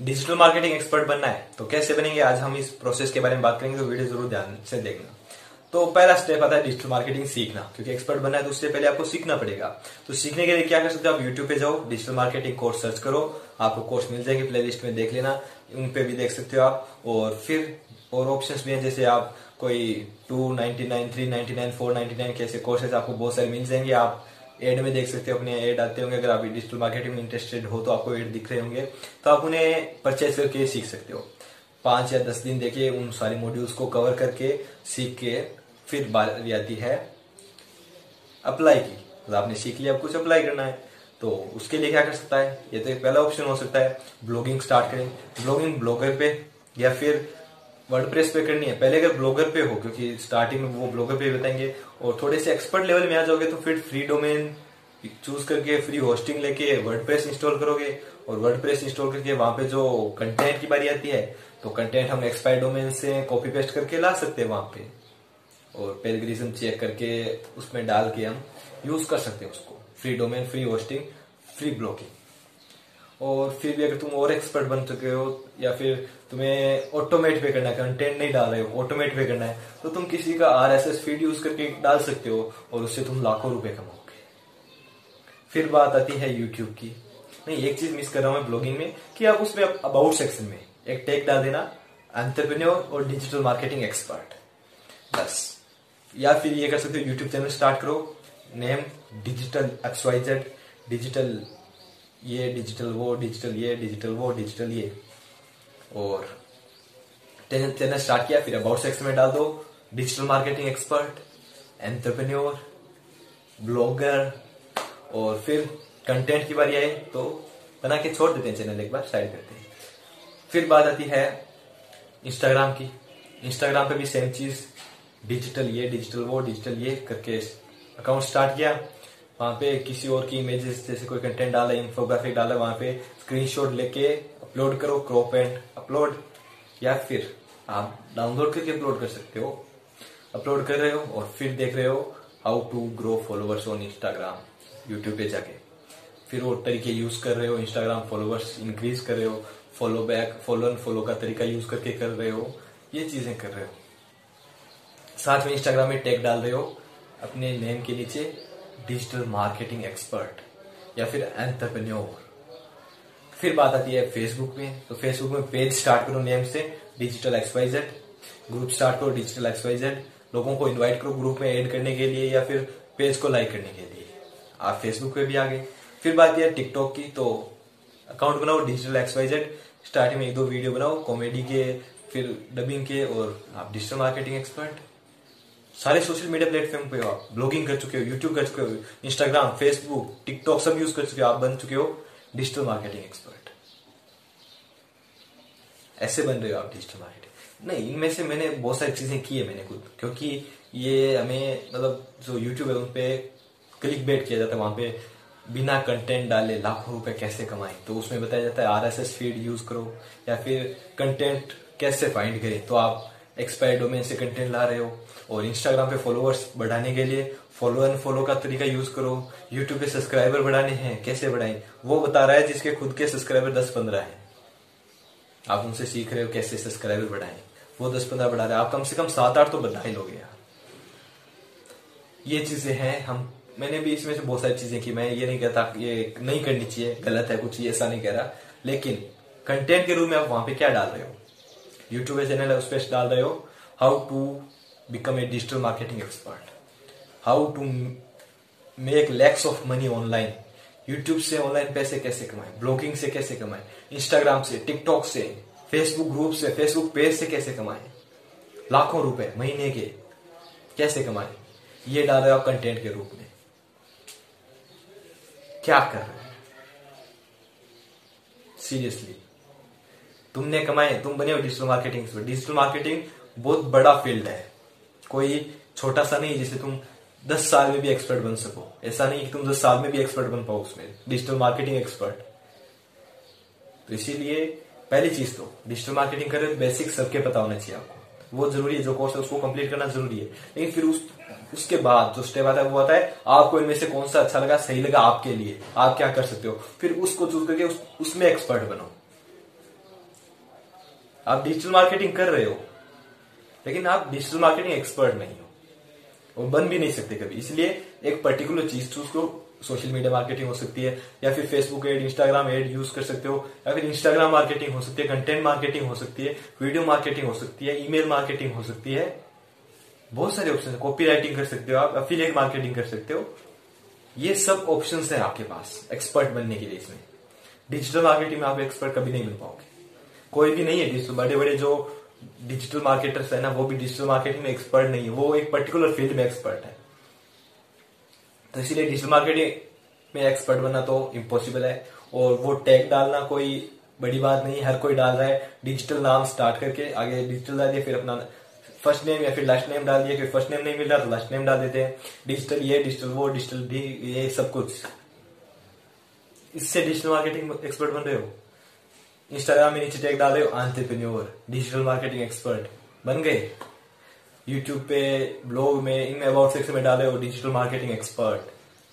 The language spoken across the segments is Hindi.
डिजिटल मार्केटिंग एक्सपर्ट बनना है तो कैसे बनेंगे आज हम इस प्रोसेस के बारे में बात करेंगे तो वीडियो ज़रूर ध्यान से देखना। तो पहला स्टेप आता है डिजिटल मार्केटिंग सीखना, क्योंकि एक्सपर्ट बनना है तो उससे पहले आपको सीखना पड़ेगा। तो सीखने के लिए क्या कर सकते हो आप यूट्यूब पे जाओ डिजिटल मार्केटिंग कोर्स सर्च करो, आपको कोर्स मिल जाएँगे प्ले में देख लेना, उन पे भी देख सकते हो आप, और फिर और ऑप्शंस भी हैं, जैसे आप कोई two ninety nine three ninety nine four ninety nine के ऐसे कोर्सेज आपको बहुत सारे मिल जाएँगे, आप एड में देख सकते हो, अपने एड आते होंगे। अगर आप डिजिटल मार्केटिंग में इंटरेस्टेड हो तो आपको एड दिख रहे होंगे। तो आप उन्हें परचेज करके सीख सकते हो। पाँच या दस दिन देखिए उन सारे मॉड्यूल्स को कवर करके सीख के फिर बारी आती है अप्लाई की। मतलब आपने सीख लिया कुछ अप्लाई करना है। तो उसके लिए क्या कर सकता है? ये तो एक पहला ऑप्शन हो सकता है। ब्लॉगिंग स्टार्ट करें। ब्लॉगिंग ब्लॉगर पे या फिर वर्ड प्रेस पे करनी है। पहले अगर ब्लॉगर पे हो, क्योंकि स्टार्टिंग में वो ब्लॉगर पे बताएँगे, और थोड़े से एक्सपर्ट लेवल में आ जाओगे तो फिर फ्री डोमेन चूज़ करके फ्री होस्टिंग लेके वर्ड प्रेस इंस्टॉल करोगे, और वर्ड प्रेस इंस्टॉल करके वहाँ पे जो कंटेंट की बारी आती है तो कंटेंट हम एक्सपायर डोमेन से कॉपी पेस्ट करके ला सकते हैं वहाँ पे। और पेलग्रिज्म चेक करके उसमें डाल के हम यूज़ कर सकते हैं उसको। Free domain free hosting free blocking और फिर भी अगर तुम और एक्सपर्ट बन चुके हो, या फिर तुम्हें ऑटोमेट पे करना है कंटेंट नहीं डाल रहे हो ऑटोमेट पे करना है तो तुम किसी का R S S feed use करके डाल सकते हो और उससे तुम लाखों रुपए कमाओगे। फिर बात आती है यूट्यूब की। नहीं एक चीज़ मिस कर रहा हूँ मैं ब्लॉगिंग में, कि आप उसमें अबाउट सेक्शन में एक टेक डाल देना एंटरप्रेन्योर और डिजिटल मार्केटिंग एक्सपर्ट बस। या फिर ये कर सकते हो यूट्यूब चैनल स्टार्ट करो नेम डिजिटल एक्सवाइजेड डिजिटल ये डिजिटल वो डिजिटल ये डिजिटल वो डिजिटल ये। और चैनल स्टार्ट किया, फिर अबाउट सेक्शन में डाल दो। Digital marketing expert entrepreneur blogger और फिर कंटेंट की बारी आए तो बना के छोड़ देते हैं चैनल एक बार साइड करते हैं। फिर बात आती है इंस्टाग्राम की। इंस्टाग्राम पे भी सेम चीज़ डिजिटल ये डिजिटल वो डिजिटल ये करके अकाउंट स्टार्ट किया। वहाँ पे किसी और की इमेजेस जैसे कोई कंटेंट डाला इंफोग्राफिक डाला, वहाँ पे स्क्रीनशॉट लेके अपलोड करो क्रॉप एंड अपलोड या फिर आप डाउनलोड करके अपलोड कर सकते हो। अपलोड कर रहे हो और फिर देख रहे हो how to grow followers on Instagram YouTube पे जाके। फिर वो तरीके यूज़ कर रहे हो इंस्टाग्राम फॉलोअर्स इंक्रीज कर रहे हो follow back follow and follow का तरीका यूज़ करके कर रहे हो, ये चीज़ें कर रहे हो। साथ में इंस्टाग्राम में टैग डाल रहे हो, अपने नेम के नीचे डिजिटल मार्केटिंग एक्सपर्ट या फिर एंटरप्रेन्योर फिर बात आती है फेसबुक में। तो फेसबुक में पेज स्टार्ट करो नेम से डिजिटल एक्सवाइजेड ग्रुप स्टार्ट करो डिजिटल एक्सवाइजेड लोगों को इनवाइट करो ग्रुप में ऐड करने के लिए या फिर पेज को लाइक करने के लिए। आप फेसबुक पे भी आ गए। फिर बात यह टिकटॉक की तो अकाउंट बनाओ डिजिटल एक्सवाइजेड स्टार्टिंग में एक दो वीडियो बनाओ कॉमेडी के, फिर डबिंग के और आप डिजिटल मार्केटिंग एक्सपर्ट सारे सोशल मीडिया प्लेटफॉर्म पे हो आप। ब्लॉगिंग कर चुके हो यूट्यूब कर चुके हो इंस्टाग्राम फेसबुक टिकटॉक सब यूज़ कर चुके हो, आप बन चुके हो डिजिटल मार्केटिंग एक्सपर्ट ऐसे बन रहे हो आप डिजिटल मार्केटिंग नहीं, इनमें से मैंने बहुत सारी चीज़ें की है मैंने खुद, क्योंकि ये हमें मतलब जो यूट्यूब है, उन पे क्लिक बेट किया जाता है, वहाँ पे बिना कंटेंट डाले लाखों रुपए कैसे कमाए? तो उसमें बताया जाता है आरएसएस फ़ीड यूज़ करो, या फिर कंटेंट कैसे फाइंड करें? तो आप एक्सपायर डोमेन से कंटेंट ला रहे हो और इंस्टाग्राम पे फॉलोअर्स बढ़ाने के लिए फॉलो एंड फॉलो का तरीका यूज़ करो। यूट्यूब पे सब्सक्राइबर बढ़ाने हैं, कैसे बढ़ाएँ? वो बता रहा है जिसके खुद के सब्सक्राइबर दस पंद्रह है। आप उनसे सीख रहे हो कैसे सब्सक्राइबर बढ़ाएँ? वो दस पंद्रह बढ़ा रहे आप कम से कम सात आठ तो बढ़ा ही लोगे यार। ये चीज़ें हैं, हम, मैंने भी इसमें से बहुत सारी चीज़ें की। मैं ये नहीं कहता ये नहीं करनी चाहिए, गलत है कुछ ऐसा नहीं कह रहा। लेकिन कंटेंट के रूप में आप वहाँ पे क्या डाल रहे हो? यूट्यूब चैनल है उस पर डाल रहे हो how to become a digital marketing expert how to make lakhs of money online YouTube से ऑनलाइन पैसे कैसे कमाए? ब्लॉगिंग से कैसे कमाए? इंस्टाग्राम से टिकटॉक से फेसबुक ग्रुप से फेसबुक पेज से कैसे कमाए? लाखों रुपए महीने के कैसे कमाए? ये डाल रहे हो आप कंटेंट के रूप में। क्या कर रहे हैं? सीरियसली तुमने कमाए तुम बने हो डिजिटल मार्केटिंग डिजिटल मार्केटिंग बहुत बड़ा फ़ील्ड है। कोई छोटा सा नहीं जिसे तुम दस साल में भी एक्सपर्ट बन सको। ऐसा नहीं कि तुम दस साल में भी एक्सपर्ट बन पाओ उसमें। डिजिटल मार्केटिंग एक्सपर्ट तो इसीलिए पहली चीज़ तो डिजिटल मार्केटिंग कर बेसिक सबके पता होना चाहिए आपको। वो ज़रूरी है जो कोर्स है उसको कंप्लीट करना ज़रूरी है। लेकिन फिर उस उसके बाद जो स्टेप आता है वो आता है आपको इनमें से कौन सा अच्छा लगा सही लगा आपके लिए। आप क्या कर सकते हो? फिर उसको चूज़ करके उस, उसमें एक्सपर्ट बनो। आप डिजिटल मार्केटिंग कर रहे हो, लेकिन आप डिजिटल मार्केटिंग एक्सपर्ट नहीं हो। और बन भी नहीं सकते कभी। इसलिए एक पर्टिकुलर चीज़ चूज़ करो। सोशल मीडिया मार्केटिंग हो सकती है, या फिर Facebook ad Instagram ad use कर सकते हो, या फिर इंस्टाग्राम मार्केटिंग हो सकती है कंटेंट मार्केटिंग हो सकती है वीडियो मार्केटिंग हो सकती है ईमेल मार्केटिंग हो सकती है। बहुत सारे ऑप्शन है। कॉपी राइटिंग कर सकते हो आप अफिलिएट मार्केटिंग कर सकते हो। ये सब ऑप्शन है आपके पास एक्सपर्ट बनने के लिए इसमें। डिजिटल मार्केटिंग में आप एक्सपर्ट कभी नहीं बन पाओगे। कोई भी नहीं है बड़े बड़े जो डिजिटल मार्केटर्स है ना, वो भी डिजिटल मार्केटिंग में एक्सपर्ट नहीं है। वो एक पर्टिकुलर फ़ील्ड में एक्सपर्ट है। तो इसीलिए डिजिटल मार्केटिंग में एक्सपर्ट बनना तो इम्पॉसिबल है। और वो टैग डालना कोई बड़ी बात नहीं हर कोई डाल रहा है डिजिटल नाम स्टार्ट करके, आगे डिजिटल डाल दिया, फिर अपना फ़र्स्ट नेम या फिर लास्ट नेम डाल दिया, फिर फ़र्स्ट नेम नहीं मिल रहा तो लास्ट नेम डाल देते हैं। डिजिटल ये डिजिटल वो डिजिटल भी, ये सब कुछ। इससे डिजिटल मार्केटिंग एक्सपर्ट बन रहे हो? इंस्टाग्राम में नीचे टैग डाल रहे आंट्रप्रन्योर डिजिटल मार्केटिंग एक्सपर्ट बन गए। यूट्यूब पे ब्लॉग में इनमें अबाउट सेक्शन में डाले हो digital marketing expert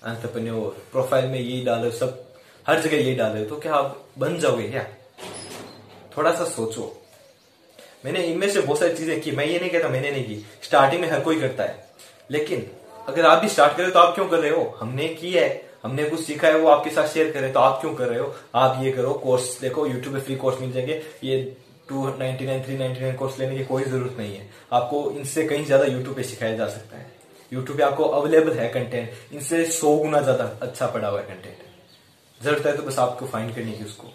entrepreneur profile में यही डाले सब, हर जगह यही डाले तो क्या आप बन जाओगे क्या? थोड़ा सा सोचो। मैंने इनमें से बहुत सारी चीज़ें की, मैं ये नहीं कहता मैंने नहीं की स्टार्टिंग में हर कोई करता है। लेकिन, अगर आप भी स्टार्ट करें तो आप क्यों कर रहे हो? हमने की है। हमने कुछ सीखा है, वो आपके साथ शेयर करें तो आप क्यों कर रहे हो? आप ये करो कोर्स देखो यूट्यूब पे फ्री कोर्स मिल जाएँगे। ये two ninety nine three ninety nine course लेने की कोई ज़रूरत नहीं है। आपको इनसे कहीं ज़्यादा यूट्यूब पे सिखाया जा सकता है। यूट्यूब पे आपको अवेलेबल है कंटेंट इनसे सौ गुना ज़्यादा अच्छा पड़ा हुआ है कंटेंट ज़रूरत है तो बस आपको फाइंड करनी है उसको।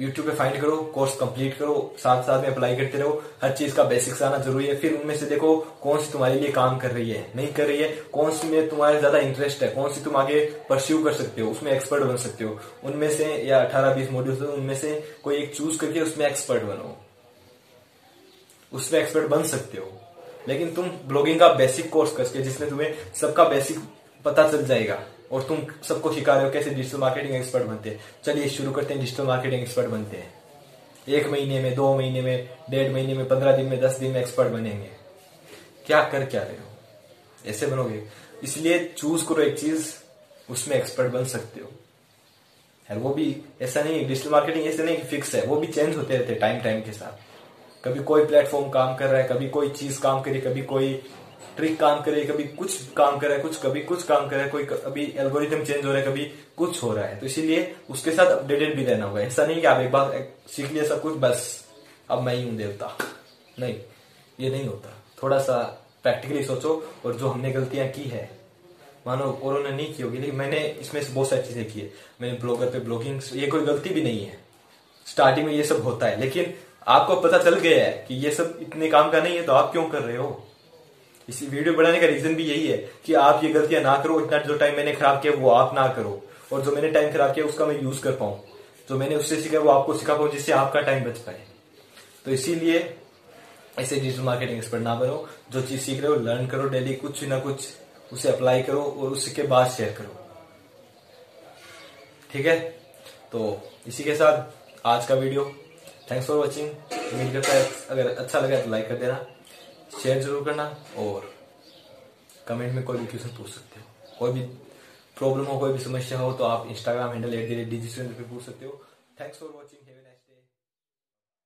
यूट्यूब पे फाइंड करो कोर्स कंप्लीट करो साथ साथ में अप्लाई करते रहो। हर चीज़ का बेसिक्स आना ज़रूरी है। फिर उनमें से देखो कौन सी तुम्हारे लिए काम कर रही है, नहीं कर रही है, कौन सी में तुम्हारे ज़्यादा इंटरेस्ट है, कौन सी तुम आगे परस्यू कर सकते हो, उसमें एक्सपर्ट बन सकते हो। उनमें से या अठारह बीस मॉड्यूल उनमें से कोई एक चूज़ करके उसमें एक्सपर्ट बनो। उसमें एक्सपर्ट बन सकते हो। लेकिन तुम ब्लॉगिंग का बेसिक कोर्स करके जिसमें तुम्हें सबका बेसिक पता चल जाएगा। और तुम सबको सिखा रहे हो, कैसे डिजिटल मार्केटिंग एक्सपर्ट बनते? हैं चलिए शुरू करते हैं डिजिटल मार्केटिंग एक्सपर्ट बनते हैं। एक महीने में, दो महीने में, डेढ़ महीने में, पंद्रह दिन में, दस दिन में एक्सपर्ट बनेंगे। क्या कर क्या रहे हो? ऐसे बनोगे। इसलिए चूज़ करो एक चीज़, उसमें एक्सपर्ट बन सकते हो। है वो भी ऐसा नहीं डिजिटल मार्केटिंग ऐसे नहीं फिक्स है, वो भी चेंज होते रहते टाइम टाइम के साथ। कभी कोई प्लेटफॉर्म काम कर रहा है, कभी कोई चीज़ काम करे, कभी कोई ट्रिक काम करे, कभी कुछ काम करे, कुछ कभी कुछ काम करे, कोई अभी एल्गोरिथम चेंज हो रहा है, कभी कुछ हो रहा है। तो इसीलिए उसके साथ अपडेटेड भी रहना होगा। ऐसा नहीं कि आप एक बार सीख लिया सब कुछ, बस अब मैं ही हूँ देवता। नहीं, ये नहीं होता। थोड़ा सा प्रैक्टिकली सोचो और जो हमने गलतियाँ की है, मानो और उन्होंने नहीं की होगी, लेकिन मैंने इसमें से बहुत सारी चीज़ें की है। मैंने ब्लॉगर पे ब्लॉगिंग ये कोई गलती भी नहीं है। स्टार्टिंग में ये सब होता है, लेकिन आपको पता चल गया है कि ये सब इतने काम का नहीं है तो आप क्यों कर रहे हो? इसी वीडियो बनाने का रीजन भी यही है कि आप ये गलतियाँ ना करो, इतना जो टाइम मैंने खराब किया वो आप ना करो। और जो मैंने टाइम खराब किया उसका मैं यूज़ कर पाऊँ। जो मैंने उससे सीखा वो आपको सिखा पाऊँ, जिससे आपका टाइम बच पाए। तो इसीलिए ऐसे डिजिटल मार्केटिंग एक्सपर्ट ना बनो। जो चीज़ सीख रहे हो लर्न करो डेली कुछ ना कुछ उसे अप्लाई करो और उसके बाद शेयर करो। ठीक है? तो इसी के साथ आज का वीडियो थैंक्स फॉर वॉचिंग उम्मीद करता है अगर अच्छा लगा तो लाइक कर देना। शेयर ज़रूर करना और कमेंट में कोई भी क्वेश्चन पूछ सकते हो। कोई भी प्रॉब्लम हो, कोई भी समस्या हो तो आप Instagram handle at the rate digital पूछ सकते हो। Thanks for watching